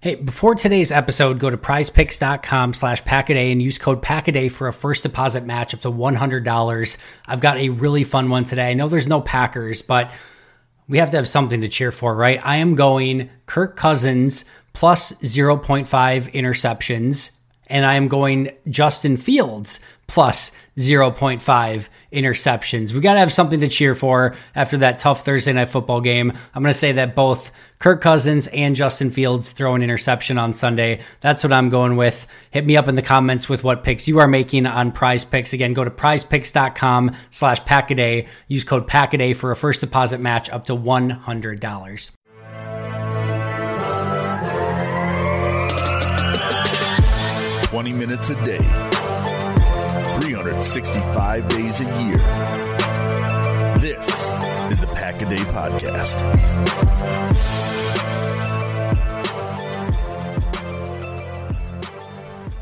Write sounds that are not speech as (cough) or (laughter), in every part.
Hey, before today's episode, go to prizepicks.com slash packaday and use code packaday for a first deposit match up to $100. I've got a really fun one today. I know there's no Packers, but we have to have something to cheer for, right? I am going Kirk Cousins plus 0.5 interceptions, and I am going Justin Fields plus 0.5 interceptions. We got to have something to cheer for after that tough Thursday night football game. I'm going to say that both Kirk Cousins and Justin Fields throw an interception on Sunday. That's what I'm going with. Hit me up in the comments with what picks you are making on prize picks. Again, go to prizepicks.com slash packaday. Use code packaday for a first deposit match up to $100. Twenty minutes a day, 365 days a year. This is the Pack a Day Podcast.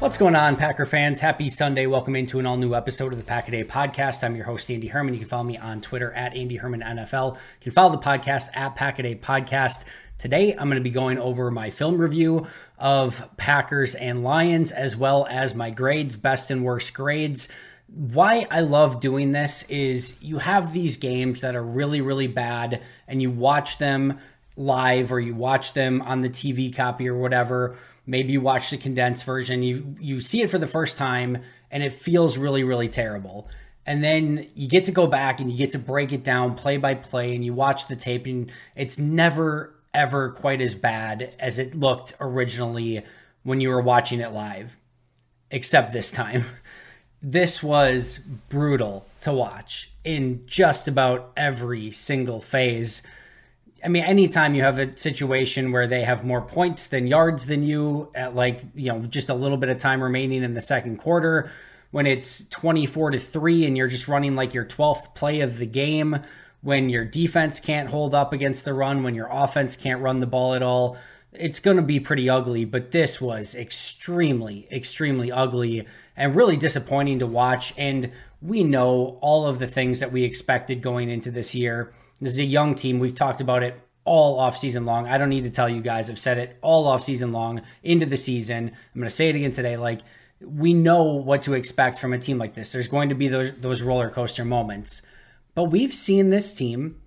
What's going on, Packer fans? Happy Sunday. Welcome into an all new episode of the Pack a Day podcast. I'm your host, Andy Herman. You can follow me on Twitter at Andy Herman NFL. You can follow the podcast at Pack a Day Podcast. Today, I'm going to be going over my film review of Packers and Lions, as well as my grades, best and worst grades. Why I love doing this is you have these games that are really, really bad, and you watch them live or you watch them on the TV copy or whatever. Maybe you watch the condensed version. You you see it for the first time, and it feels really, really terrible and then you get to go back and you get to break it down play by play and you watch the tape and it's never ever quite as bad as it looked originally when you were watching it live, except this time. (laughs) This was brutal to watch in just about every single phase. I mean, anytime you have a situation where they have more points than yards than you at like, you know, just a little bit of time remaining in the second quarter, when it's 24 to 3 and you're just running like your 12th play of the game, when your defense can't hold up against the run, when your offense can't run the ball at all, it's going to be pretty ugly. But this was extremely, extremely ugly and really disappointing to watch. And we know all of the things that we expected going into this year. This is a young team. We've talked about it all off season long. I don't need to tell you guys. I've said it all off season long into the season. I'm going to say it again today. Like we know what to expect from a team like this. There's going to be those those roller coaster moments. But we've seen this team.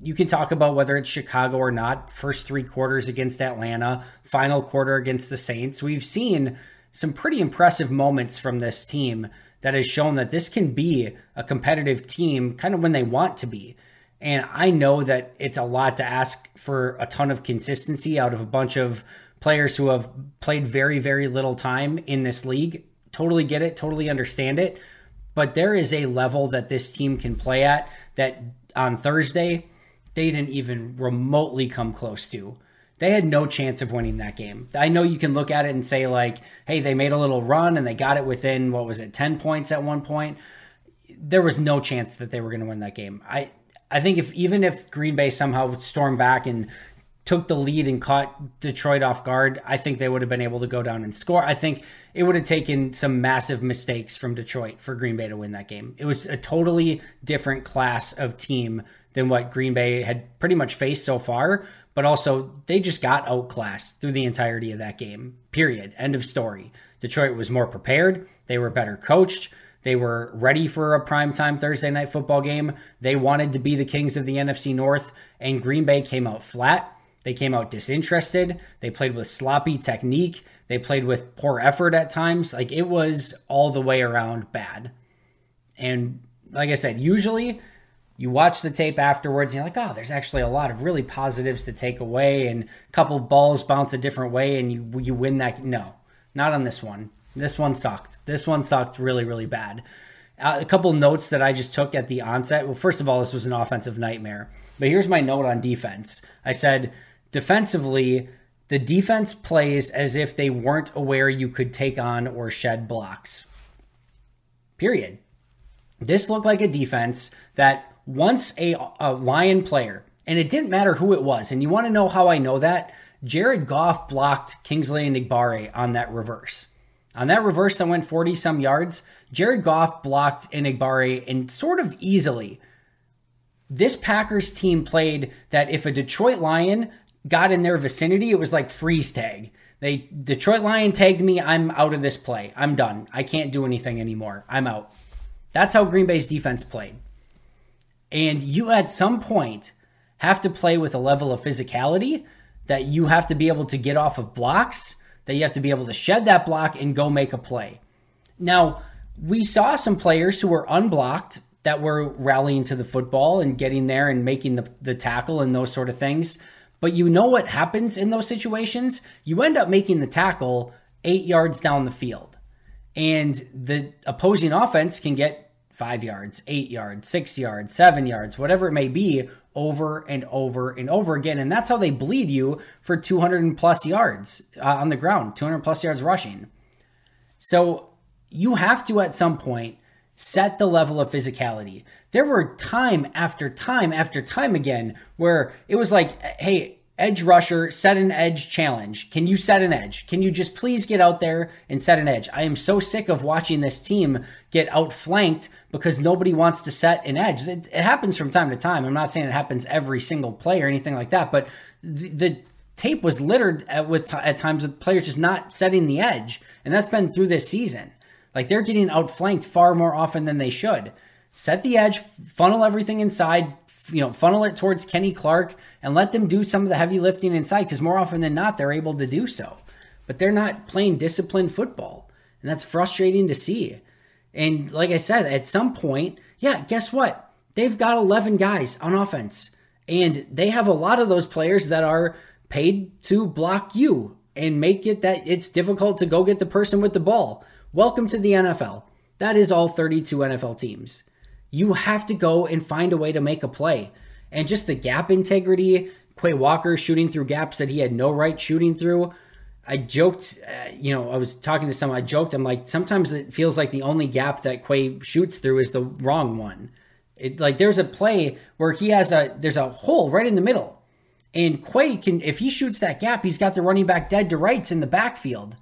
You can talk about whether it's Chicago or not. First three quarters against Atlanta, final quarter against the Saints. We've seen some pretty impressive moments from this team that has shown that this can be a competitive team kind of when they want to be. And I know that it's a lot to ask for a ton of consistency out of a bunch of players who have played very, very little time in this league. Totally get it, totally understand it but there is a level that this team can play at that on Thursday they didn't even remotely come close to. They had no chance of winning that game. I know you can look at it and say like, "Hey, they made a little run and they got it within what was it, 10 points at one point." there was no chance that they were going to win that game. I I think if even if Green Bay somehow stormed back and took the lead and caught Detroit off guard, I think they would have been able to go down and score. I think it would have taken some massive mistakes from Detroit for Green Bay to win that game. It was a totally different class of team than what Green Bay had pretty much faced so far, but also they just got outclassed through the entirety of that game. Period. End of story. Detroit was more prepared, they were better coached. They were ready for a primetime Thursday night football game. They wanted to be the kings of the NFC North, and Green Bay came out flat. They came out disinterested. They played with sloppy technique. They played with poor effort at times. Like it was all the way around bad. And like I said, usually you watch the tape afterwards and you're like, oh, there's actually a lot of really positives to take away and a couple balls bounce a different way and you you win that. No, not on this one. This one sucked. This one sucked really, really bad. Uh, a couple notes that I just took at the onset. Well, first of all, this was an offensive nightmare. But here's my note on defense. I said, defensively, the defense plays as if they weren't aware you could take on or shed blocks. Period. This looked like a defense that once a, a Lion player, and it didn't matter who it was, and you want to know how I know that? Jared Goff blocked Kingsley Enagbare on that reverse. On that reverse that went 40 some yards, Jared Goff blocked Enagbare and sort of easily. This Packers team played that if a Detroit Lion got in their vicinity, it was like freeze tag. They Detroit Lion tagged me, I'm out of this play. I'm done. I can't do anything anymore. I'm out. That's how Green Bay's defense played. And you at some point have to play with a level of physicality that you have to be able to get off of blocks that you have to be able to shed that block and go make a play. Now, we saw some players who were unblocked that were rallying to the football and getting there and making the, the tackle and those sort of things. But you know what happens in those situations? You end up making the tackle eight yards down the field. And the opposing offense can get five yards, eight yards, six yards, seven yards, whatever it may be, over and over and over again. And that's how they bleed you for 200 plus yards uh, on the ground, 200 plus yards rushing. So you have to, at some point, set the level of physicality. There were time after time after time again where it was like, hey, edge rusher, set an edge challenge. Can you set an edge? Can you just please get out there and set an edge? I am so sick of watching this team get outflanked because nobody wants to set an edge. It, it happens from time to time. I'm not saying it happens every single play or anything like that, but the, the tape was littered at, with at times with players just not setting the edge, and that's been through this season. Like they're getting outflanked far more often than they should. Set the edge, funnel everything inside, you know, funnel it towards Kenny Clark and let them do some of the heavy lifting inside because more often than not, they're able to do so. But they're not playing disciplined football. And that's frustrating to see. And like I said, at some point, yeah, guess what? They've got 11 guys on offense. And they have a lot of those players that are paid to block you and make it that it's difficult to go get the person with the ball. Welcome to the NFL. That is all 32 NFL teams. You have to go and find a way to make a play. And just the gap integrity, Quay Walker shooting through gaps that he had no right shooting through. I joked, uh, you know, I was talking to someone, I joked, I'm like, sometimes it feels like the only gap that Quay shoots through is the wrong one. It, like there's a play where he has a, there's a hole right in the middle. And Quay can, if he shoots that gap, he's got the running back dead to rights in the backfield.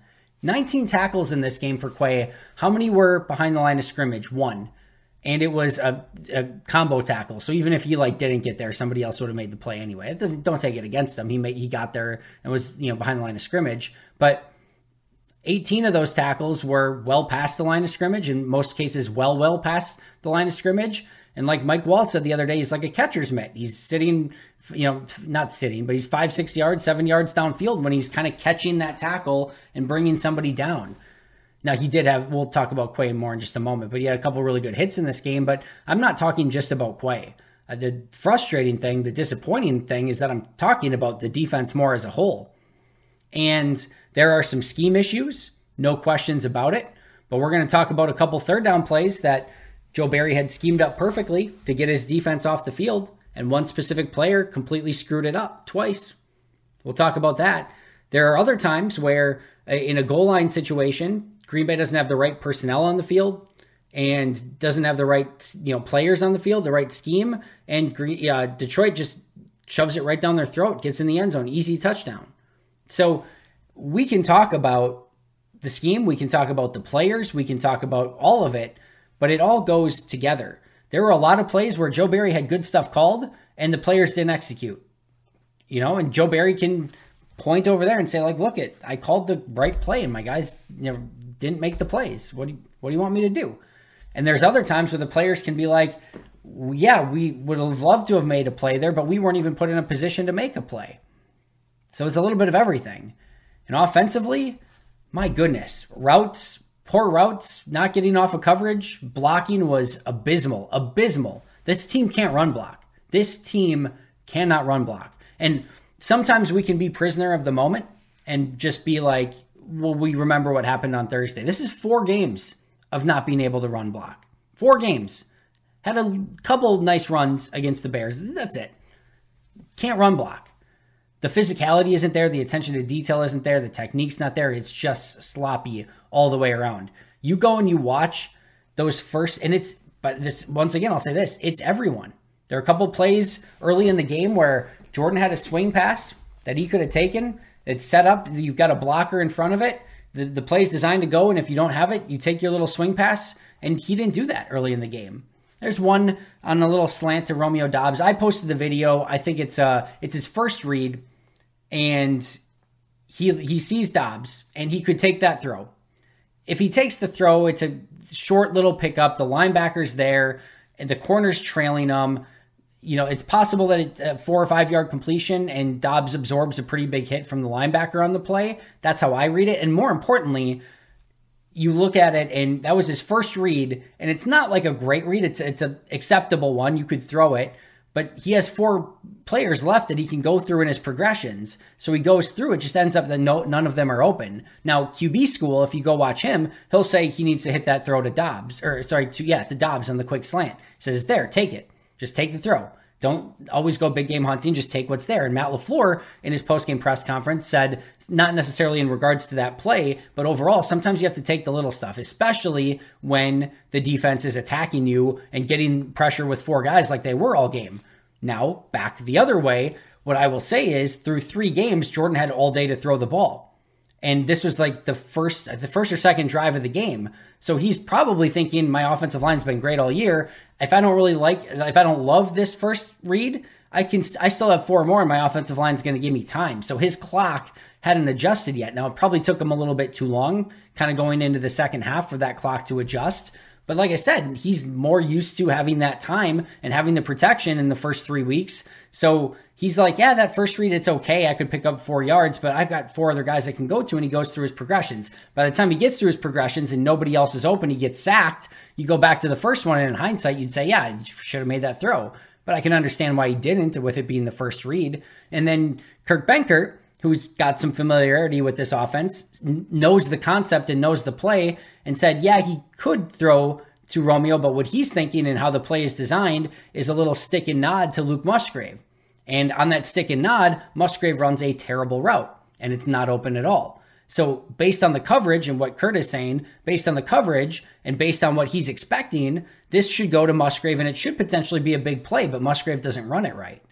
19 tackles in this game for Quay. How many were behind the line of scrimmage? One and it was a, a, combo tackle. So even if he like didn't get there, somebody else would have made the play anyway. It doesn't don't take it against him. He made, he got there and was you know behind the line of scrimmage, but 18 of those tackles were well past the line of scrimmage. In most cases, well well past the line of scrimmage. And like Mike Wall said the other day, he's like a catcher's mitt. He's sitting, you know, not sitting, but he's five six yards, seven yards downfield when he's kind of catching that tackle and bringing somebody down. Now he did have. We'll talk about Quay more in just a moment, but he had a couple really good hits in this game. But I'm not talking just about Quay. Uh, the frustrating thing, the disappointing thing, is that I'm talking about the defense more as a whole. And there are some scheme issues, no questions about it. But we're going to talk about a couple third down plays that Joe Barry had schemed up perfectly to get his defense off the field, and one specific player completely screwed it up twice. We'll talk about that. There are other times where, uh, in a goal line situation, Green Bay doesn't have the right personnel on the field and doesn't have the right you know players on the field, the right scheme, and uh, Detroit just shoves it right down their throat, gets in the end zone, easy touchdown. So we can talk about the scheme, we can talk about the players, we can talk about all of it, but it all goes together. There were a lot of plays where Joe Barry had good stuff called and the players didn't execute. You know, and Joe Barry can point over there and say like, "Look it, I called the right play and my guys, you know, didn't make the plays. What do you, what do you want me to do?" And there's other times where the players can be like, "Yeah, we would have loved to have made a play there, but we weren't even put in a position to make a play." So it's a little bit of everything. And offensively, my goodness, routes, poor routes, not getting off of coverage, blocking was abysmal, abysmal. This team can't run block. This team cannot run block. And sometimes we can be prisoner of the moment and just be like, well, we remember what happened on Thursday. This is four games of not being able to run block. Four games. Had a couple nice runs against the Bears. That's it. Can't run block. The physicality isn't there. The attention to detail isn't there. The technique's not there. It's just sloppy all the way around. You go and you watch those first, and it's, but this, once again, I'll say this it's everyone. There are a couple plays early in the game where Jordan had a swing pass that he could have taken. It's set up. You've got a blocker in front of it. The, the play is designed to go, and if you don't have it, you take your little swing pass. And he didn't do that early in the game. There's one on a little slant to Romeo Dobbs. I posted the video. I think it's uh it's his first read, and he he sees Dobbs and he could take that throw. If he takes the throw, it's a short little pickup. The linebacker's there, and the corner's trailing him you know, it's possible that it's a four or five yard completion and Dobbs absorbs a pretty big hit from the linebacker on the play. That's how I read it. And more importantly, you look at it and that was his first read, and it's not like a great read. It's it's an acceptable one. You could throw it, but he has four players left that he can go through in his progressions. So he goes through. It just ends up that no, none of them are open. Now QB school, if you go watch him, he'll say he needs to hit that throw to Dobbs or sorry, to yeah, to Doubs on the quick slant. He says, "There, take it." Just take the throw. Don't always go big game hunting, just take what's there. And Matt LaFleur, in his post-game press conference, said, not necessarily in regards to that play, but overall, sometimes you have to take the little stuff, especially when the defense is attacking you and getting pressure with four guys like they were all game. Now, back the other way, what I will say is through three games, Jordan had all day to throw the ball and this was like the first the first or second drive of the game. So he's probably thinking my offensive line's been great all year. If I don't really like if I don't love this first read, I can I still have four more and my offensive line's going to give me time. So his clock hadn't adjusted yet. Now it probably took him a little bit too long kind of going into the second half for that clock to adjust. But like I said, he's more used to having that time and having the protection in the first 3 weeks. So he's like, yeah, that first read, it's okay. I could pick up four yards, but I've got four other guys I can go to. And he goes through his progressions. By the time he gets through his progressions and nobody else is open, he gets sacked. You go back to the first one, and in hindsight, you'd say, yeah, you should have made that throw. But I can understand why he didn't with it being the first read. And then Kurt Benkert, who's got some familiarity with this offense, knows the concept and knows the play, and said, yeah, he could throw to Romeo, but what he's thinking and how the play is designed is a little stick and nod to Luke Musgrave. And on that stick and nod, Musgrave runs a terrible route and it's not open at all. So, based on the coverage and what Kurt is saying, based on the coverage and based on what he's expecting, this should go to Musgrave and it should potentially be a big play, but Musgrave doesn't run it right.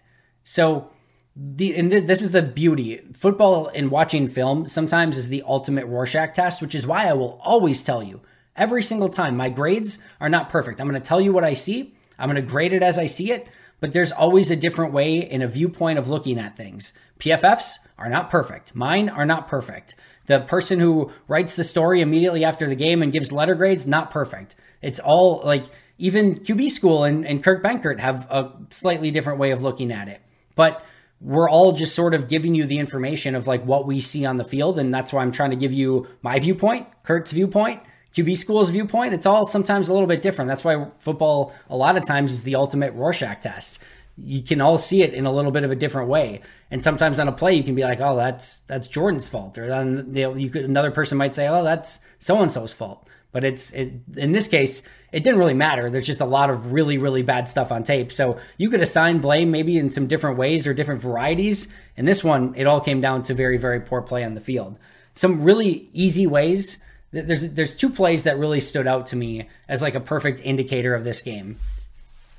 So, the and this is the beauty. Football and watching film sometimes is the ultimate Rorschach test, which is why I will always tell you every single time my grades are not perfect. I'm going to tell you what I see. I'm going to grade it as I see it, but there's always a different way and a viewpoint of looking at things. PFFs are not perfect. Mine are not perfect. The person who writes the story immediately after the game and gives letter grades, not perfect. It's all like even QB school and, and Kurt Benkert have a slightly different way of looking at it. But we're all just sort of giving you the information of like what we see on the field. And that's why I'm trying to give you my viewpoint, Kurt's viewpoint, QB school's viewpoint, it's all sometimes a little bit different. That's why football, a lot of times, is the ultimate Rorschach test. You can all see it in a little bit of a different way, and sometimes on a play, you can be like, "Oh, that's that's Jordan's fault," or then you, could another person might say, "Oh, that's so and so's fault." But it's it, in this case, it didn't really matter. There's just a lot of really really bad stuff on tape, so you could assign blame maybe in some different ways or different varieties. In this one, it all came down to very very poor play on the field. Some really easy ways there's there's two plays that really stood out to me as like a perfect indicator of this game.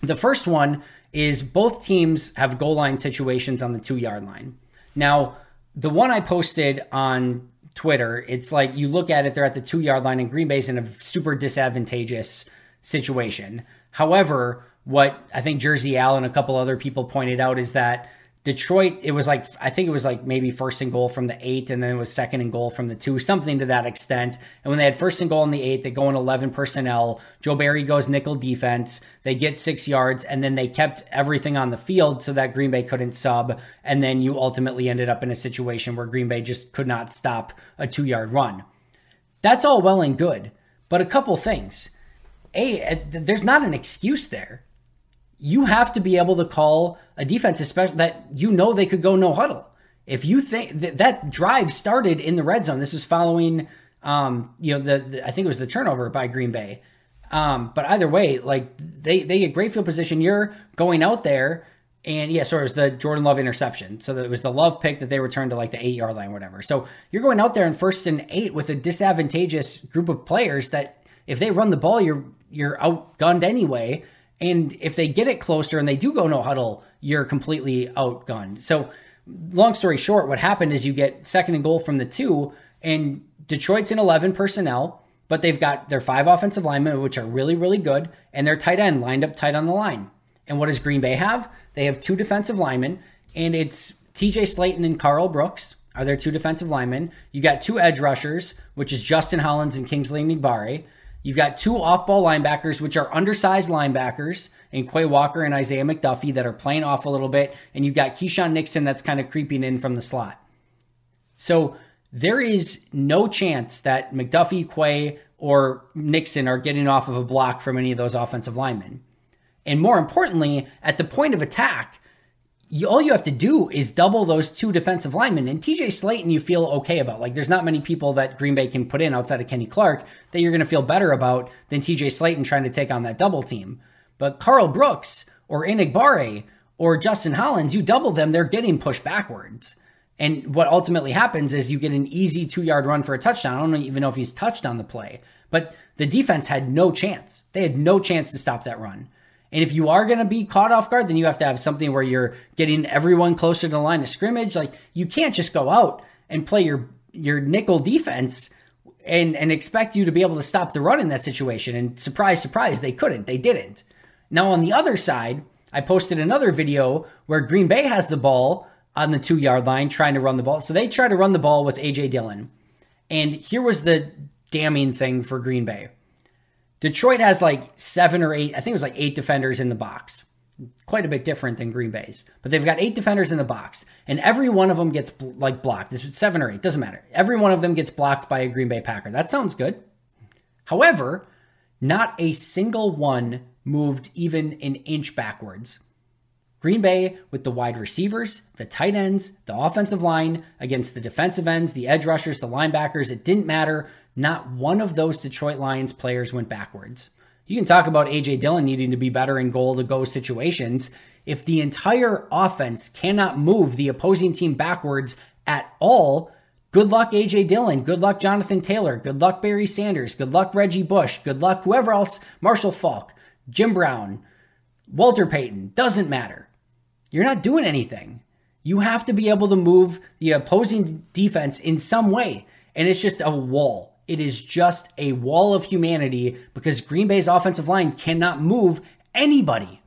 The first one is both teams have goal line situations on the two yard line. Now, the one I posted on Twitter, it's like you look at it, they're at the two yard line, and Green Bay's in a super disadvantageous situation. However, what I think Jersey Al and a couple other people pointed out is that Detroit, it was like, I think it was like maybe first and goal from the eight, and then it was second and goal from the two, something to that extent. And when they had first and goal in the eight, they go in 11 personnel. Joe Barry goes nickel defense. They get six yards, and then they kept everything on the field so that Green Bay couldn't sub. And then you ultimately ended up in a situation where Green Bay just could not stop a two yard run. That's all well and good. But a couple things. A, eh, there's not an excuse there you have to be able to call a defense, especially that you know they could go no huddle. If you think that that drive started in the red zone, this is following, um, you know, the, the, I think it was the turnover by Green Bay. Um, but either way, like they they get great field position. You're going out there, and yeah, so it was the Jordan Love interception. So it was the Love pick that they returned to like the eight yard line, whatever. So you're going out there in first and eight with a disadvantageous group of players that if they run the ball, you're you're outgunned anyway. And if they get it closer and they do go no huddle, you're completely outgunned. So, long story short, what happened is you get second and goal from the two, and Detroit's in 11 personnel, but they've got their five offensive linemen, which are really, really good, and their tight end lined up tight on the line. And what does Green Bay have? They have two defensive linemen, and it's TJ Slayton and Karl Brooks are their two defensive linemen. You got two edge rushers, which is Justin Hollins and Kingsley Enagbare. You've got two off ball linebackers, which are undersized linebackers, and Quay Walker and Isaiah McDuffie that are playing off a little bit. And you've got Keisean Nixon that's kind of creeping in from the slot. So there is no chance that McDuffie, Quay, or Nixon are getting off of a block from any of those offensive linemen. And more importantly, at the point of attack, you, all you have to do is double those two defensive linemen. And TJ Slayton, you feel okay about. Like, there's not many people that Green Bay can put in outside of Kenny Clark that you're going to feel better about than TJ Slayton trying to take on that double team. But Karl Brooks or Enagbare or Justin Hollins, you double them, they're getting pushed backwards. And what ultimately happens is you get an easy two yard run for a touchdown. I don't even know if he's touched on the play, but the defense had no chance. They had no chance to stop that run. And if you are going to be caught off guard, then you have to have something where you're getting everyone closer to the line of scrimmage. Like you can't just go out and play your your nickel defense and and expect you to be able to stop the run in that situation. And surprise, surprise, they couldn't. They didn't. Now on the other side, I posted another video where Green Bay has the ball on the two yard line trying to run the ball. So they try to run the ball with AJ Dillon. And here was the damning thing for Green Bay. Detroit has like seven or eight, I think it was like eight defenders in the box. Quite a bit different than Green Bay's. But they've got eight defenders in the box, and every one of them gets like blocked. This is seven or eight, doesn't matter. Every one of them gets blocked by a Green Bay Packer. That sounds good. However, not a single one moved even an inch backwards. Green Bay with the wide receivers, the tight ends, the offensive line against the defensive ends, the edge rushers, the linebackers, it didn't matter. Not one of those Detroit Lions players went backwards. You can talk about A.J. Dillon needing to be better in goal to go situations. If the entire offense cannot move the opposing team backwards at all, good luck A.J. Dillon. Good luck Jonathan Taylor. Good luck Barry Sanders. Good luck Reggie Bush. Good luck whoever else, Marshall Faulk, Jim Brown, Walter Payton. Doesn't matter. You're not doing anything. You have to be able to move the opposing defense in some way. And it's just a wall. It is just a wall of humanity because Green Bay's offensive line cannot move anybody.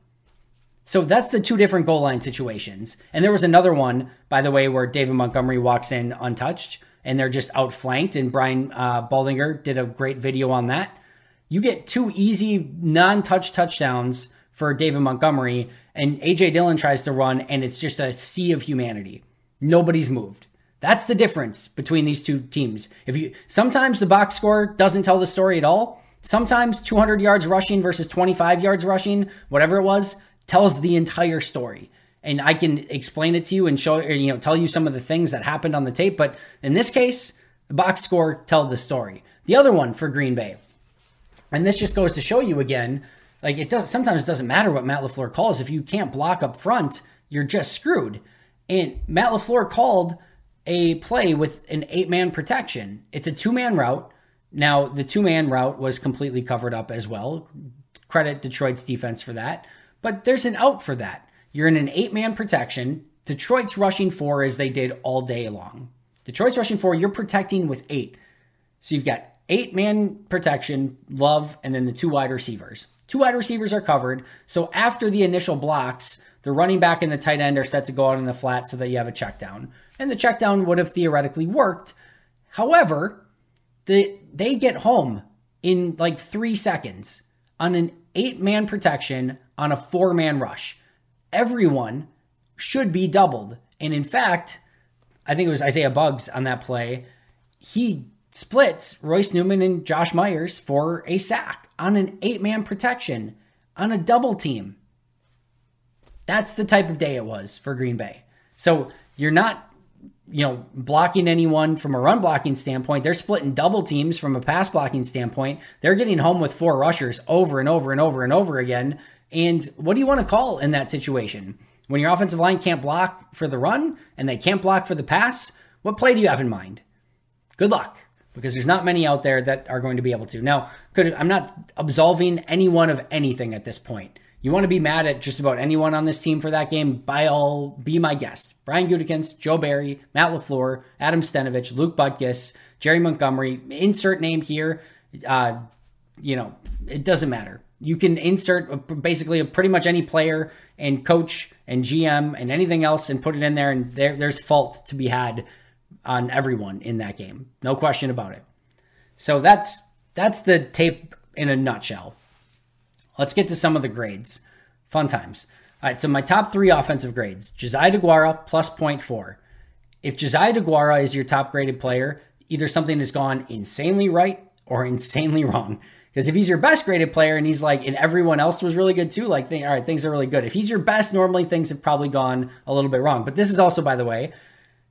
So that's the two different goal line situations. And there was another one, by the way, where David Montgomery walks in untouched and they're just outflanked. And Brian uh, Baldinger did a great video on that. You get two easy non touch touchdowns for David Montgomery, and AJ Dillon tries to run, and it's just a sea of humanity. Nobody's moved. That's the difference between these two teams. If you sometimes the box score doesn't tell the story at all. Sometimes 200 yards rushing versus 25 yards rushing, whatever it was, tells the entire story. And I can explain it to you and show you know tell you some of the things that happened on the tape, but in this case, the box score tells the story. The other one for Green Bay. And this just goes to show you again, like it does sometimes it doesn't matter what Matt LaFleur calls if you can't block up front, you're just screwed. And Matt LaFleur called a play with an eight man protection. It's a two man route. Now, the two man route was completely covered up as well. Credit Detroit's defense for that. But there's an out for that. You're in an eight man protection. Detroit's rushing four as they did all day long. Detroit's rushing four, you're protecting with eight. So you've got eight man protection, Love, and then the two wide receivers. Two wide receivers are covered. So after the initial blocks, the running back and the tight end are set to go out in the flat so that you have a check down. And the check down would have theoretically worked. However, the, they get home in like three seconds on an eight man protection on a four man rush. Everyone should be doubled. And in fact, I think it was Isaiah Buggs on that play. He splits Royce Newman and Josh Myers for a sack on an eight man protection on a double team. That's the type of day it was for Green Bay. So you're not, you know, blocking anyone from a run blocking standpoint. They're splitting double teams from a pass blocking standpoint. They're getting home with four rushers over and over and over and over again. And what do you want to call in that situation? When your offensive line can't block for the run and they can't block for the pass, what play do you have in mind? Good luck because there's not many out there that are going to be able to. Now, could I'm not absolving anyone of anything at this point. You want to be mad at just about anyone on this team for that game? By all, be my guest. Brian Gutekunst, Joe Barry, Matt LaFleur, Adam Stenavich, Luke Butkus, Jerry Montgomery. Insert name here. Uh, you know, it doesn't matter. You can insert basically pretty much any player and coach and GM and anything else and put it in there, and there, there's fault to be had on everyone in that game. No question about it. So that's that's the tape in a nutshell. Let's get to some of the grades. Fun times. All right, so my top three offensive grades Josiah DeGuara plus 0.4. If Josiah DeGuara is your top graded player, either something has gone insanely right or (laughs) insanely wrong. Because if he's your best graded player and he's like, and everyone else was really good too, like, all right, things are really good. If he's your best, normally things have probably gone a little bit wrong. But this is also, by the way,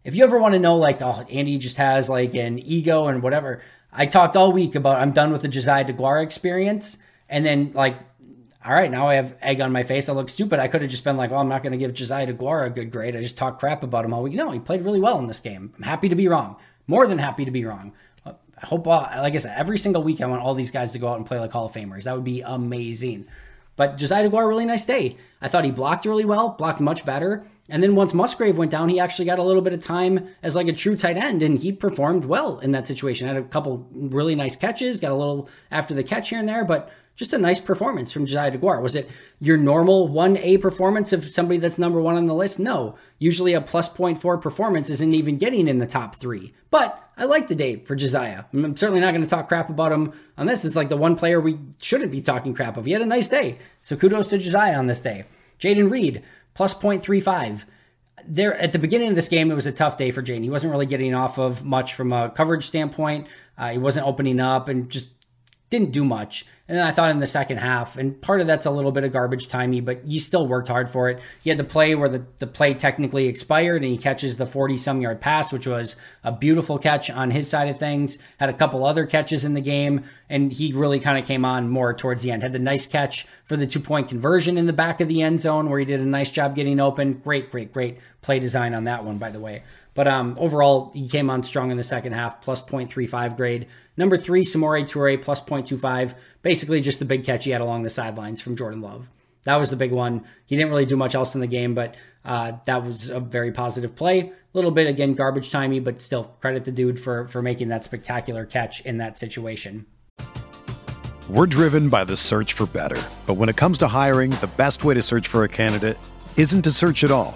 if you ever want to know, like, oh, Andy just has like an ego and whatever, I talked all week about I'm done with the Josiah DeGuara experience. And then, like, all right, now I have egg on my face. I look stupid. I could have just been like, oh, I'm not going to give Josiah DeGuara a good grade. I just talk crap about him all week. No, he played really well in this game. I'm happy to be wrong. More than happy to be wrong. I hope, uh, like I said, every single week I want all these guys to go out and play like Hall of Famers. That would be amazing. But Josiah DeGuara, really nice day. I thought he blocked really well, blocked much better. And then once Musgrave went down, he actually got a little bit of time as like a true tight end, and he performed well in that situation. Had a couple really nice catches, got a little after the catch here and there, but just a nice performance from Josiah DeGuara. Was it your normal 1A performance of somebody that's number one on the list? No. Usually a plus 0.4 performance isn't even getting in the top three. But I like the day for Josiah. I'm certainly not going to talk crap about him on this. It's like the one player we shouldn't be talking crap of. He had a nice day. So kudos to Josiah on this day. Jayden Reed, plus 0.35 there at the beginning of this game, it was a tough day for Jane. He wasn't really getting off of much from a coverage standpoint. Uh, he wasn't opening up and just didn't do much. And then I thought in the second half, and part of that's a little bit of garbage timey, but he still worked hard for it. He had the play where the, the play technically expired and he catches the 40 some yard pass, which was a beautiful catch on his side of things. Had a couple other catches in the game, and he really kind of came on more towards the end. Had the nice catch for the two point conversion in the back of the end zone where he did a nice job getting open. Great, great, great play design on that one, by the way. But um, overall, he came on strong in the second half, plus 0.35 grade. Number three, Samori Toure, plus 0.25. Basically, just the big catch he had along the sidelines from Jordan Love. That was the big one. He didn't really do much else in the game, but uh, that was a very positive play. A little bit, again, garbage timey, but still credit the dude for, for making that spectacular catch in that situation. We're driven by the search for better. But when it comes to hiring, the best way to search for a candidate isn't to search at all.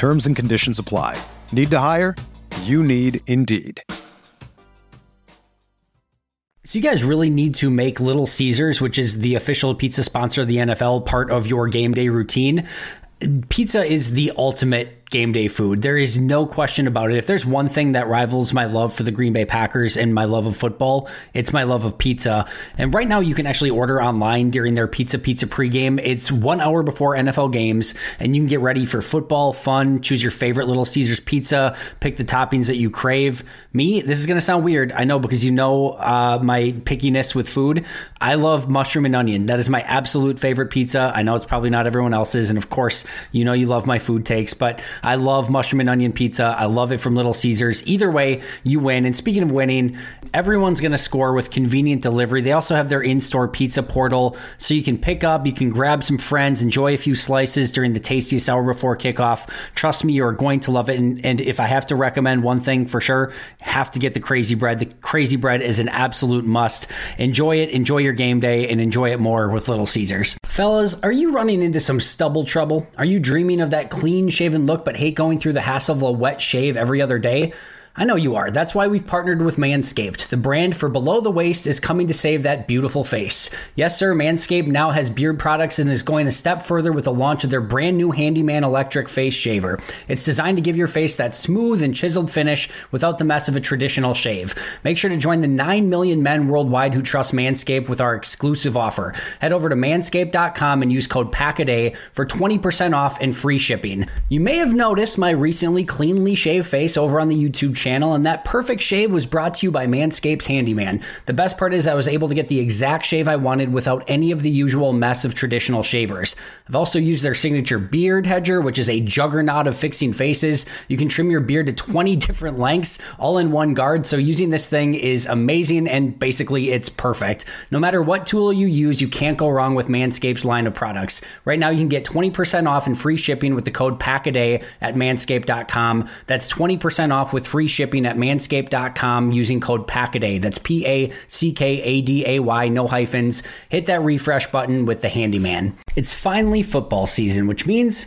Terms and conditions apply. Need to hire? You need Indeed. So you guys really need to make Little Caesars, which is the official pizza sponsor of the NFL, part of your game day routine. Pizza is the ultimate game day food. There is no question about it. If there's one thing that rivals my love for the Green Bay Packers and my love of football, it's my love of pizza. And right now, you can actually order online during their Pizza Pizza pregame. It's one hour before NFL games, and you can get ready for football, fun, choose your favorite Little Caesars pizza, pick the toppings that you crave. Me, this is going to sound weird, I know, because you know uh, my pickiness with food. I love mushroom and onion. That is my absolute favorite pizza. I know it's probably not everyone else's. And of course, you know you love my food takes, but I love mushroom and onion pizza. I love it from Little Caesars. Either way, you win. And speaking of winning, everyone's going to score with convenient delivery. They also have their in store pizza portal so you can pick up, you can grab some friends, enjoy a few slices during the tastiest hour before kickoff. Trust me, you're going to love it. And, and if I have to recommend one thing for sure, have to get the crazy bread. The crazy bread is an absolute must. Enjoy it, enjoy your game day, and enjoy it more with Little Caesars. Fellas, are you running into some stubble trouble? Are you dreaming of that clean shaven look but hate going through the hassle of a wet shave every other day? I know you are. That's why we've partnered with Manscaped. The brand for below the waist is coming to save that beautiful face. Yes, sir, Manscaped now has beard products and is going a step further with the launch of their brand new Handyman electric face shaver. It's designed to give your face that smooth and chiseled finish without the mess of a traditional shave. Make sure to join the 9 million men worldwide who trust Manscaped with our exclusive offer. Head over to manscaped.com and use code PACKADAY for 20% off and free shipping. You may have noticed my recently cleanly shaved face over on the YouTube channel, and that perfect shave was brought to you by Manscaped's Handyman. The best part is I was able to get the exact shave I wanted without any of the usual mess of traditional shavers. I've also used their signature beard hedger, which is a juggernaut of fixing faces. You can trim your beard to 20 (laughs) different lengths, all in one guard. So using this thing is amazing, and basically it's perfect. No matter what tool you use, you can't go wrong with Manscaped's line of products. Right now, you can get 20% off and free shipping with the code PACKADAY at manscaped.com. That's 20% off with free shipping at manscaped.com using code PACKADAY. That's P A C K A D A Y, no hyphens. Hit that refresh button with the handyman. It's finally football season, which means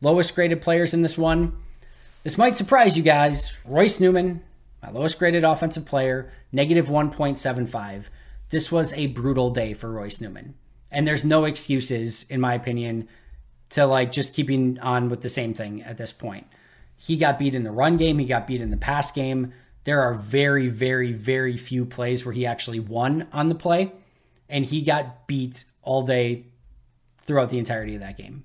lowest graded players in this one. This might surprise you guys. Royce Newman, my lowest graded offensive player, negative 1.75. This was a brutal day for Royce Newman. And there's no excuses, in my opinion, to like just keeping on with the same thing at this point. He got beat in the run game, he got beat in the pass game. There are very, very, very few plays where he actually won on the play, and he got beat all day throughout the entirety of that game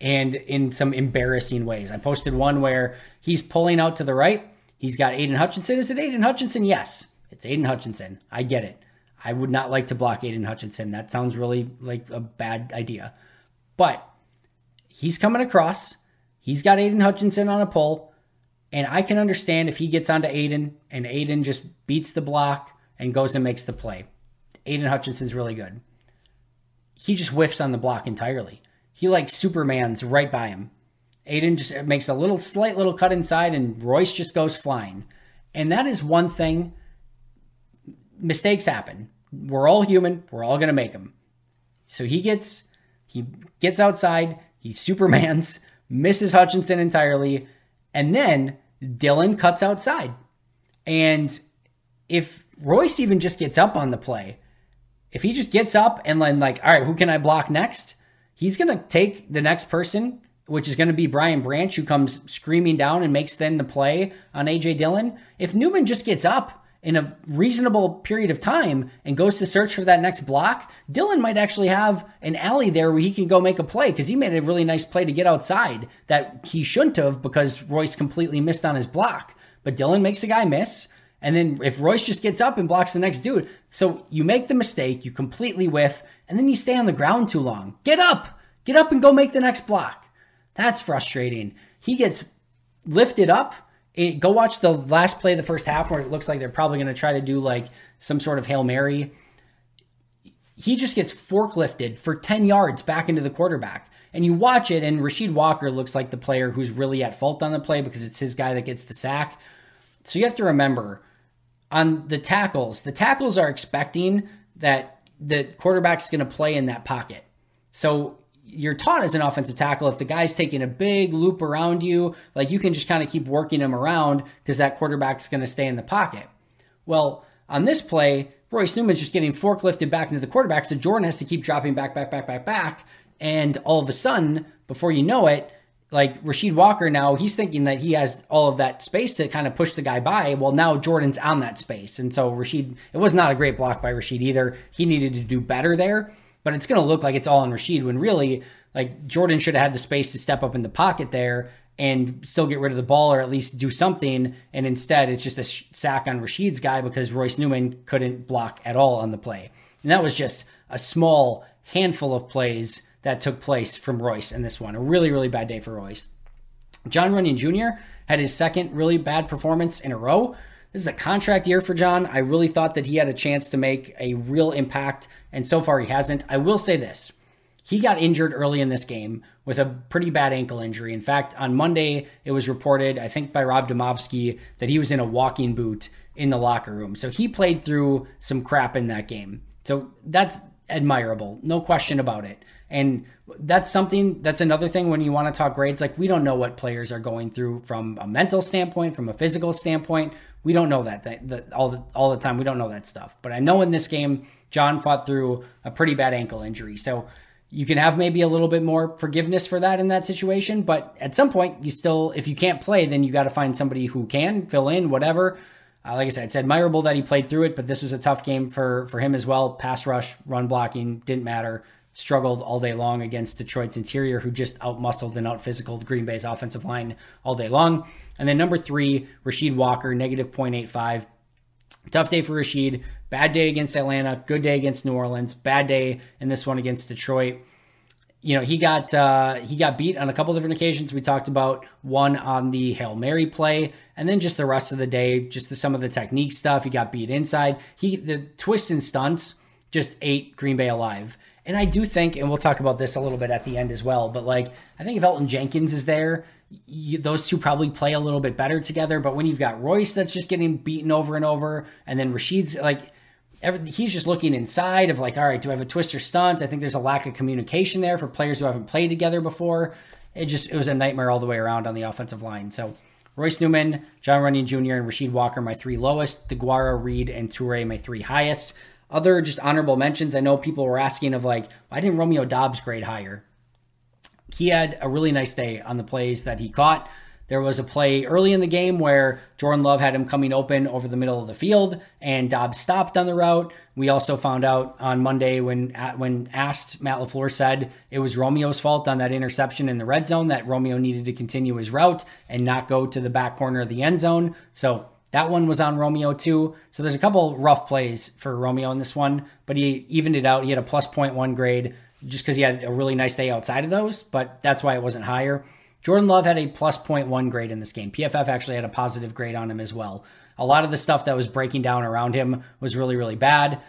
and in some embarrassing ways. I posted one where he's pulling out to the right. He's got Aidan Hutchinson. Is it Aidan Hutchinson? Yes, it's Aidan Hutchinson. I get it. I would not like to block Aidan Hutchinson. That sounds really like a bad idea. But he's coming across. He's got Aidan Hutchinson on a pull. And I can understand if he gets onto Aidan and Aidan just beats the block and goes and makes the play. Aidan Hutchinson's really good. He just whiffs on the block entirely. He like Superman's right by him. Aidan just makes a little slight little cut inside and Royce just goes flying. And that is one thing. Mistakes happen. We're all human. We're all to make them. So he gets he gets outside, he supermans, (laughs) misses Hutchinson entirely, and then Dillon cuts outside. And if Royce even just gets up on the play, if he just gets up and then like, all right, who can I block next? He's gonna take the next person, which is gonna be Brian Branch, who comes screaming down and makes then the play on AJ Dillon. If Newman just gets up in a reasonable period of time and goes to search for that next block, Dillon might actually have an alley there where he can go make a play because he made a really nice play to get outside that he shouldn't have because Royce completely missed on his block. But Dillon makes the guy miss. And then if Royce just gets up and blocks the next dude, so you make the mistake, you completely whiff, and then you stay on the ground too long. Get up! Get up and go make the next block. That's frustrating. He gets lifted up it, go watch the last play of the first half where it looks like they're probably going to try to do like some sort of Hail Mary. He just gets forklifted for 10 yards back into the quarterback. And you watch it, and Rasheed Walker looks like the player who's really at fault on the play because it's his guy that gets the sack. So you have to remember on the tackles, the tackles are expecting that the quarterback's going to play in that pocket. So you're taught as an offensive tackle if the guy's taking a big loop around you, like you can just kind of keep working him around because that quarterback's going to stay in the pocket. Well, on this play, Royce Newman's just getting forklifted back into the quarterback, so Jordan has to keep dropping back, back, back, back, back. And all of a sudden, before you know it, like Rasheed Walker now, he's thinking that he has all of that space to kind of push the guy by. Well, now Jordan's on that space. And so Rasheed, it was not a great block by Rasheed either. He needed to do better there but it's going to look like it's all on Rasheed when really, like Jordan should have had the space to step up in the pocket there and still get rid of the ball or at least do something. And instead, it's just a sack on Rasheed's guy because Royce Newman couldn't block at all on the play. And that was just a small handful of plays that took place from Royce in this one. A really, really bad day for Royce. Jon Runyan Jr. had his second really bad performance in a row. This is a contract year for John. I really thought that he had a chance to make a real impact, and so far he hasn't. I will say this. He got injured early in this game with a pretty bad ankle injury. In fact, on Monday, it was reported, I think by Rob Demovsky, that he was in a walking boot in the locker room. So he played through some crap in that game. So that's admirable, no question about it. And that's something that's another thing when you want to talk grades. Like, we don't know what players are going through from a mental standpoint, from a physical standpoint. We don't know that, that, that all the all the time. We don't know that stuff. But I know in this game, John fought through a pretty bad ankle injury. So you can have maybe a little bit more forgiveness for that in that situation. But at some point, you still, if you can't play, then you got to find somebody who can fill in, whatever. Uh, like I said, it's admirable that he played through it, but this was a tough game for for him as well. Pass rush, run blocking didn't matter struggled all day long against Detroit's interior, who just outmuscled and outphysicaled Green Bay's offensive line all day long. And then number three, Rasheed Walker, negative 0.85. Tough day for Rasheed. Bad day against Atlanta. Good day against New Orleans. Bad day in this one against Detroit. You know he got uh, he got beat on a couple different occasions. We talked about one on the hail mary play, and then just the rest of the day, just the, some of the technique stuff. He got beat inside. He the twists and stunts just ate Green Bay alive. And I do think, and we'll talk about this a little bit at the end as well, but like, I think if Elgton Jenkins is there, you, those two probably play a little bit better together. But when you've got Royce that's just getting beaten over and over, and then Rasheed's like, every, he's just looking inside of like, all right, do I have a twister stunt? I think there's a lack of communication there for players who haven't played together before. It just, it was a nightmare all the way around on the offensive line. So, Royce Newman, Jon Runyan Jr., and Rasheed Walker, my three lowest. DeGuara, Reed, and Toure, my three highest. Other just honorable mentions. I know people were asking of like, why didn't Romeo Doubs grade higher? He had a really nice day on the plays that he caught. There was a play early in the game where Jordan Love had him coming open over the middle of the field, and Dobbs stopped on the route. We also found out on Monday when when asked, Matt LaFleur said it was Romeo's fault on that interception in the red zone that Romeo needed to continue his route and not go to the back corner of the end zone. So that one was on Romeo too. So there's a couple rough plays for Romeo in this one, but he evened it out. He had a plus 0.1 grade just because he had a really nice day outside of those, but that's why it wasn't higher. Jordan Love had a plus 0.1 grade in this game. PFF actually had a positive grade on him as well. A lot of the stuff that was breaking down around him was really, really bad.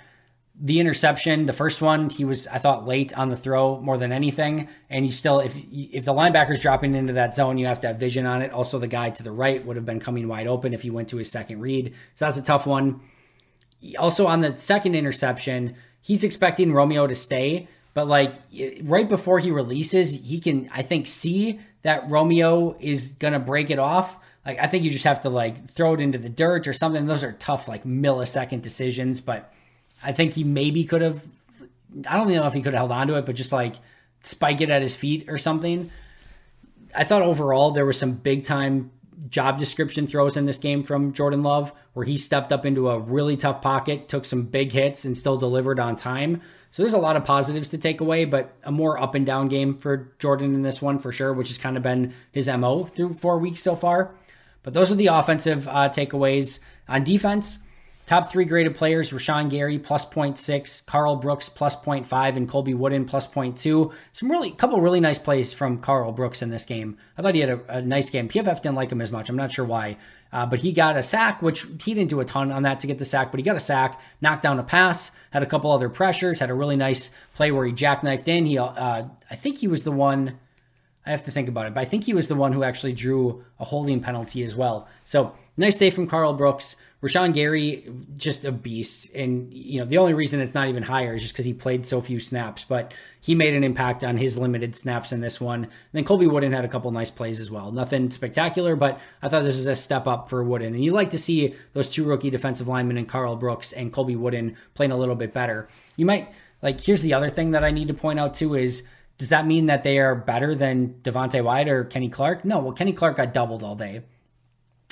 The interception, the first one, he was I thought late on the throw more than anything, and you still if if the linebacker's dropping into that zone, you have to have vision on it. Also, the guy to the right would have been coming wide open if he went to his second read, so that's a tough one. Also, on the second interception, he's expecting Romeo to stay, but like right before he releases, he can I think see that Romeo is gonna break it off. Like I think you just have to like throw it into the dirt or something. Those are tough like millisecond decisions, but I think he maybe could have. I don't know if he could have held on to it, but just like spike it at his feet or something. I thought overall there were some big time job description throws in this game from Jordan Love where he stepped up into a really tough pocket, took some big hits, and still delivered on time. So there's a lot of positives to take away, but a more up and down game for Jordan in this one for sure, which has kind of been his MO through four weeks so far. But those are the offensive uh, takeaways. On defense, Top three graded players Rashan Gary plus 0.6, Karl Brooks plus 0.5, and Colby Wooden plus 0.2. Some really, a couple really nice plays from Karl Brooks in this game. I thought he had a, a nice game. PFF didn't like him as much. I'm not sure why. Uh, but he got a sack, which he didn't do a ton on that to get the sack, but he got a sack, knocked down a pass, had a couple other pressures, had a really nice play where he jackknifed in. He, uh, I think he was the one. I have to think about it, but I think he was the one who actually drew a holding penalty as well. So nice day from Karl Brooks. Rashan Gary, just a beast. And, you know, the only reason it's not even higher is just because he played so few snaps, but he made an impact on his limited snaps in this one. And then Colby Wooden had a couple nice plays as well. Nothing spectacular, but I thought this was a step up for Wooden. And you like to see those two rookie defensive linemen and Karl Brooks and Colby Wooden playing a little bit better. You might, like, here's the other thing that I need to point out too is, does that mean that they are better than Devonte Wyatt or Kenny Clark? No, well, Kenny Clark got doubled all day.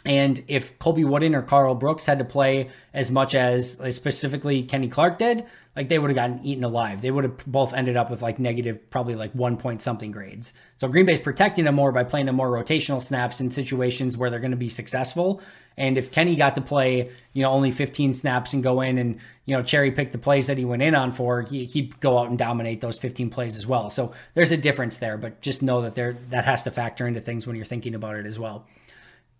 And if Colby Wooden or Karl Brooks had to play as much as like, specifically Kenny Clark did, like they would have gotten eaten alive. They would have both ended up with like negative, probably like one point something grades. So Green Bay's protecting them more by playing them more rotational snaps in situations where they're going to be successful. And if Kenny got to play, you know, only 15 snaps and go in and, you know, cherry pick the plays that he went in on for, he, he'd go out and dominate those 15 plays as well. So there's a difference there, but just know that there that has to factor into things when you're thinking about it as well.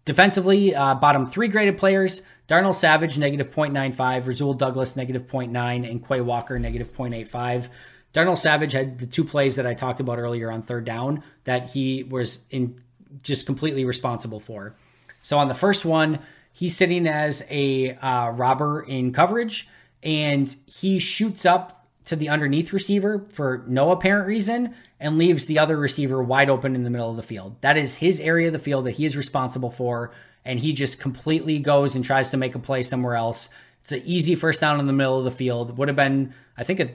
Defensively, uh, bottom three graded players Darnell Savage, negative 0.95, Rasul Douglas, negative 0.9, and Quay Walker, negative 0.85. Darnell Savage had the two plays that I talked about earlier on third down that he was in just completely responsible for. So on the first one, he's sitting as a uh, robber in coverage and he shoots up to the underneath receiver for no apparent reason and leaves the other receiver wide open in the middle of the field. That is his area of the field that he is responsible for, and he just completely goes and tries to make a play somewhere else. It's an easy first down in the middle of the field. Would have been, I think, I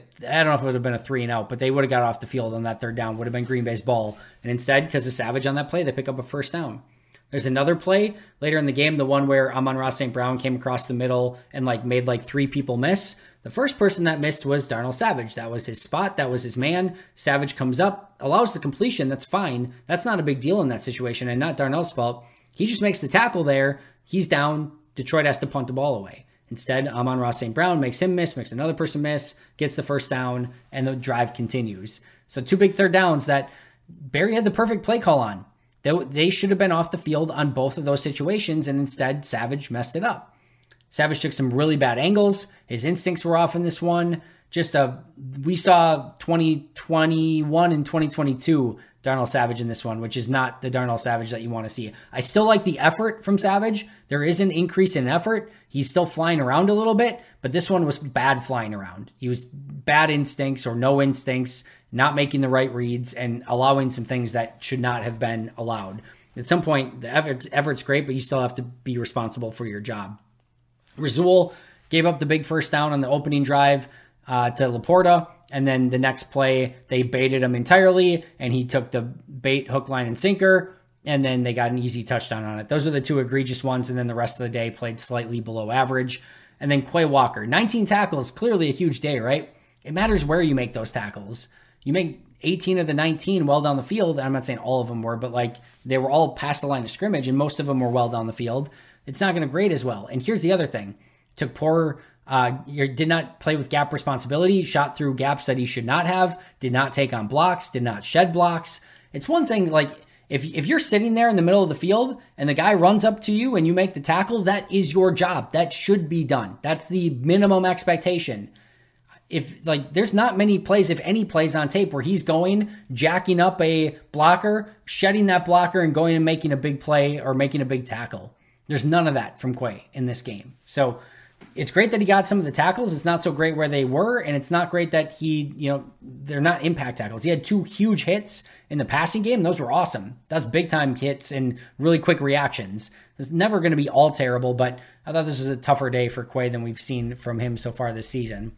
don't know if it would have been a three and out, but they would have got off the field on that third down. Would have been Green Bay's ball, and instead, because of Savage on that play, they pick up a first down. There's another play later in the game, the one where Amon-Ra St. Brown came across the middle and like made like three people miss. The first person that missed was Darnell Savage. That was his spot. That was his man. Savage comes up, allows the completion. That's fine. That's not a big deal in that situation and not Darnell's fault. He just makes the tackle there. He's down. Detroit has to punt the ball away. Instead, Amon-Ra St. Brown makes him miss, makes another person miss, gets the first down, and the drive continues. So, two big third downs that Barry had the perfect play call on. They, they should have been off the field on both of those situations, and instead, Savage messed it up. Savage took some really bad angles. His instincts were off in this one. Just a we saw 2021 and 2022 Darnell Savage in this one, which is not the Darnell Savage that you want to see. I still like the effort from Savage. There is an increase in effort. He's still flying around a little bit, but this one was bad flying around. He was bad instincts or no instincts, not making the right reads, and allowing some things that should not have been allowed. At some point, the effort, effort's great, but you still have to be responsible for your job. Rasul gave up the big first down on the opening drive uh, to Laporta. And then the next play, they baited him entirely, and he took the bait, hook, line, and sinker. And then they got an easy touchdown on it. Those are the two egregious ones. And then the rest of the day played slightly below average. And then Quay Walker, 19 tackles, clearly a huge day, right? It matters where you make those tackles. You make 18 of the 19 well down the field. I'm not saying all of them were, but like they were all past the line of scrimmage, and most of them were well down the field it's not going to grade as well. And here's the other thing: took poor. Uh, did not play with gap responsibility, shot through gaps that he should not have, did not take on blocks, did not shed blocks. It's one thing like if, if you're sitting there in the middle of the field and the guy runs up to you and you make the tackle, that is your job. That should be done. That's the minimum expectation. if like there's not many plays, if any plays on tape where he's going, jacking up a blocker, shedding that blocker, and going and making a big play or making a big tackle. There's none of that from Quay in this game. So it's great that he got some of the tackles. It's not so great where they were, and it's not great that he, you know, they're not impact tackles. He had two huge hits in the passing game. Those were awesome. That's big time hits and really quick reactions. It's never going to be all terrible, but I thought this was a tougher day for Quay than we've seen from him so far this season.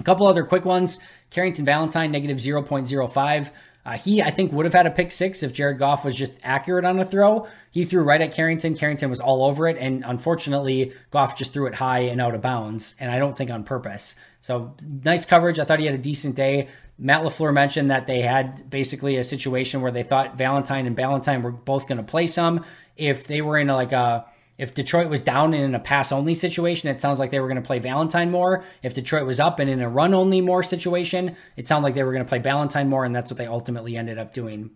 A couple other quick ones. Carrington Valentine, negative 0.05. Uh, he, I think, would have had a pick six if Jared Goff was just accurate on a throw. He threw right at Carrington. Carrington was all over it. And unfortunately, Goff just threw it high and out of bounds. And I don't think on purpose. So nice coverage. I thought he had a decent day. Matt LaFleur mentioned that they had basically a situation where they thought Valentine and Ballentine were both going to play some. If they were in a, like a if Detroit was down and in a pass only situation, it sounds like they were going to play Valentine more. If Detroit was up and in a run only more situation, it sounded like they were going to play Valentine more, and that's what they ultimately ended up doing.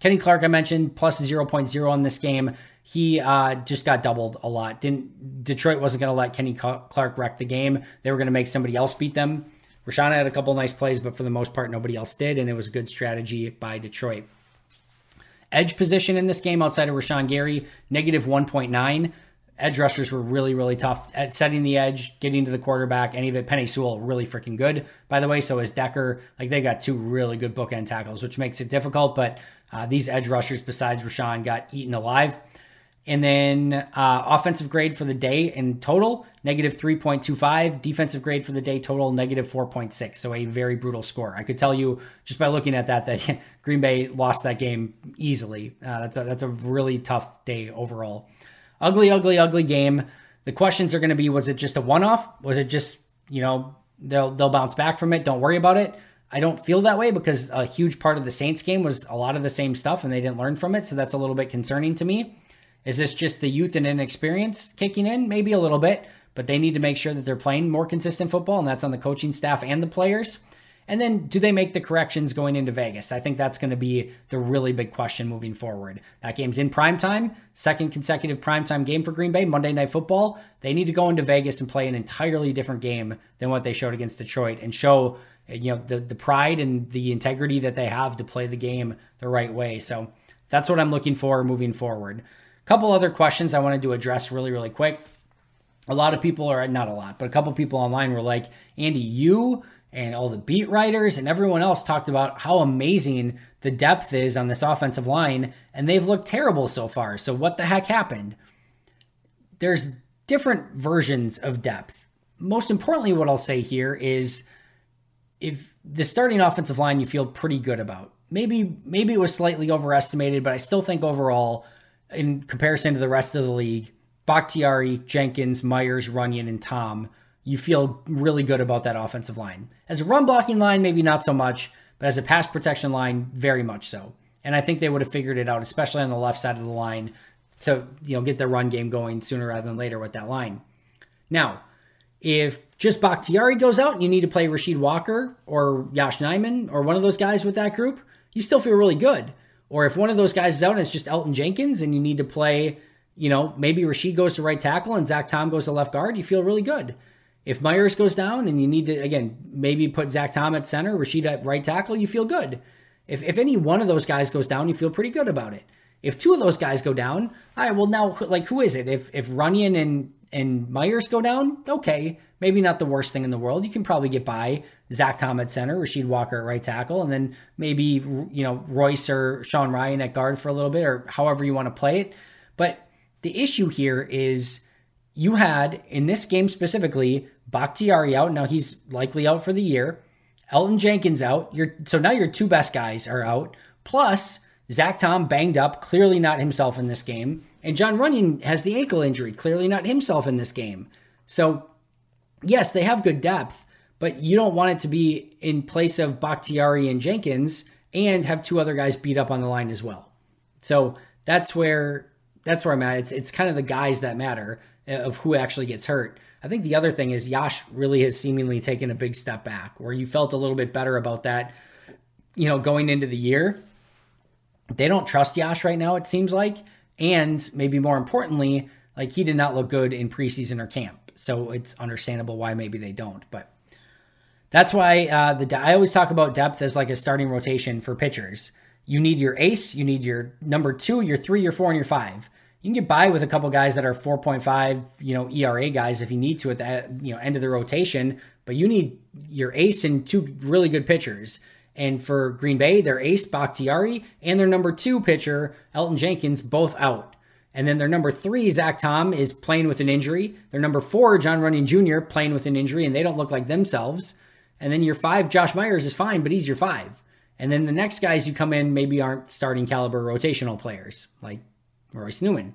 Kenny Clark, I mentioned, plus 0.0 on this game. He uh, just got doubled a lot. Didn't Detroit wasn't going to let Kenny Clark wreck the game. They were going to make somebody else beat them. Rashan had a couple nice plays, but for the most part, nobody else did, and it was a good strategy by Detroit. Edge position in this game outside of Rashan Gary, negative 1.9 edge rushers were really, really tough at setting the edge, getting to the quarterback. Any of it, Penei Sewell, really freaking good, by the way. So is Decker. Like they got two really good bookend tackles, which makes it difficult. But uh, these edge rushers, besides Rashan, got eaten alive. And then uh, offensive grade for the day in total, negative 3.25. Defensive grade for the day total, negative 4.6. So a very brutal score. I could tell you just by looking at that that (laughs) Green Bay lost that game easily. Uh, that's, a, that's a really tough day overall. Ugly, ugly, ugly game. The questions are going to be was it just a one off? Was it just, you know, they'll they'll bounce back from it. Don't worry about it. I don't feel that way because a huge part of the Saints game was a lot of the same stuff and they didn't learn from it. So that's a little bit concerning to me. Is this just the youth and inexperience kicking in? Maybe a little bit, but they need to make sure that they're playing more consistent football, and that's on the coaching staff and the players. And then do they make the corrections going into Vegas? I think that's going to be the really big question moving forward. That game's in prime time, second consecutive primetime game for Green Bay, Monday Night Football. They need to go into Vegas and play an entirely different game than what they showed against Detroit and show you know the the pride and the integrity that they have to play the game the right way. So that's what I'm looking for moving forward. A couple other questions I wanted to address really really quick. A lot of people are not a lot, but a couple people online were like, "Andy, you and all the beat writers and everyone else talked about how amazing the depth is on this offensive line, and they've looked terrible so far. So, what the heck happened? There's different versions of depth. Most importantly, what I'll say here is if the starting offensive line you feel pretty good about. Maybe maybe it was slightly overestimated, but I still think overall, in comparison to the rest of the league, Bakhtiari, Jenkins, Myers, Runyan, and Tom you feel really good about that offensive line. As a run blocking line, maybe not so much, but as a pass protection line, very much so. And I think they would have figured it out, especially on the left side of the line, to you know get their run game going sooner rather than later with that line. Now, if just Bakhtiari goes out and you need to play Rasheed Walker or Yosh Nijman or one of those guys with that group, you still feel really good. Or if one of those guys is out and it's just Elgton Jenkins and you need to play, you know, maybe Rasheed goes to right tackle and Zach Tom goes to left guard, you feel really good. If Myers goes down and you need to, again, maybe put Zach Tom at center, Rasheed at right tackle, you feel good. If, if any one of those guys goes down, you feel pretty good about it. If two of those guys go down, all right, well, now, like, who is it? If, if Runyan and, and Myers go down, okay, maybe not the worst thing in the world. You can probably get by Zach Tom at center, Rasheed Walker at right tackle, and then maybe, you know, Royce or Sean Rhyan at guard for a little bit, or however you want to play it. But the issue here is you had, in this game specifically, Bakhtiari out. Now he's likely out for the year. Elgton Jenkins out. Your so now your two best guys are out. Plus Zach Tom banged up, clearly not himself in this game. And Jon Runyan has the ankle injury, clearly not himself in this game. So yes, they have good depth, but you don't want it to be in place of Bakhtiari and Jenkins and have two other guys beat up on the line as well. So that's where that's where I'm at. It's it's kind of the guys that matter of who actually gets hurt. I think the other thing is Yosh really has seemingly taken a big step back where you felt a little bit better about that, you know, going into the year. They don't trust Yosh right now, it seems like. And maybe more importantly, like he did not look good in preseason or camp. So it's understandable why maybe they don't. But That's why uh, the I always talk about depth as like a starting rotation for pitchers. You need your ace, you need your number two, your three, your four, and your five. You can get by with a couple guys that are 4.5, you know, ERA guys if you need to at the you know end of the rotation, but you need your ace and two really good pitchers. And for Green Bay, their ace Bakhtiari and their number two pitcher Elgton Jenkins both out. And then their number three, Zach Tom, is playing with an injury. Their number four, Jon Runyan Jr., playing with an injury, and they don't look like themselves. And then your five, Josh Myers, is fine, but he's your five. And then the next guys you come in maybe aren't starting caliber rotational players like Royce Newman.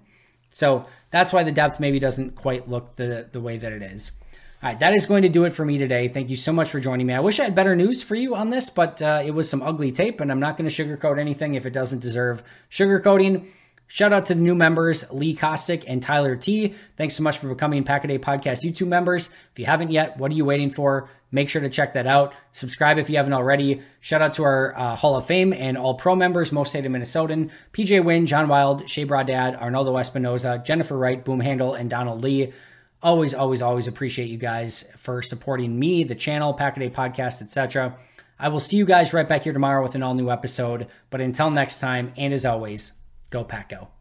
So that's why the depth maybe doesn't quite look the, the way that it is. All right, that is going to do it for me today. Thank you so much for joining me. I wish I had better news for you on this, but uh, it was some ugly tape, and I'm not going to sugarcoat anything if it doesn't deserve sugarcoating. Shout out to the new members, Lee Kostick and Tyler T. Thanks so much for becoming Pack-A-Day Podcast YouTube members. If you haven't yet, what are you waiting for? Make sure to check that out. Subscribe if you haven't already. Shout out to our uh, Hall of Fame and All Pro members, most hated Minnesotan, PJ Wynn, John Wild, Shea Brodad, Arnaldo Espinoza, Jennifer Wright, Boom Handle, and Donald Lee. Always, always, always appreciate you guys for supporting me, the channel, Pack-A-Day Podcast, etc. I will see you guys right back here tomorrow with an all new episode. But until next time, and as always, Go Pack Go.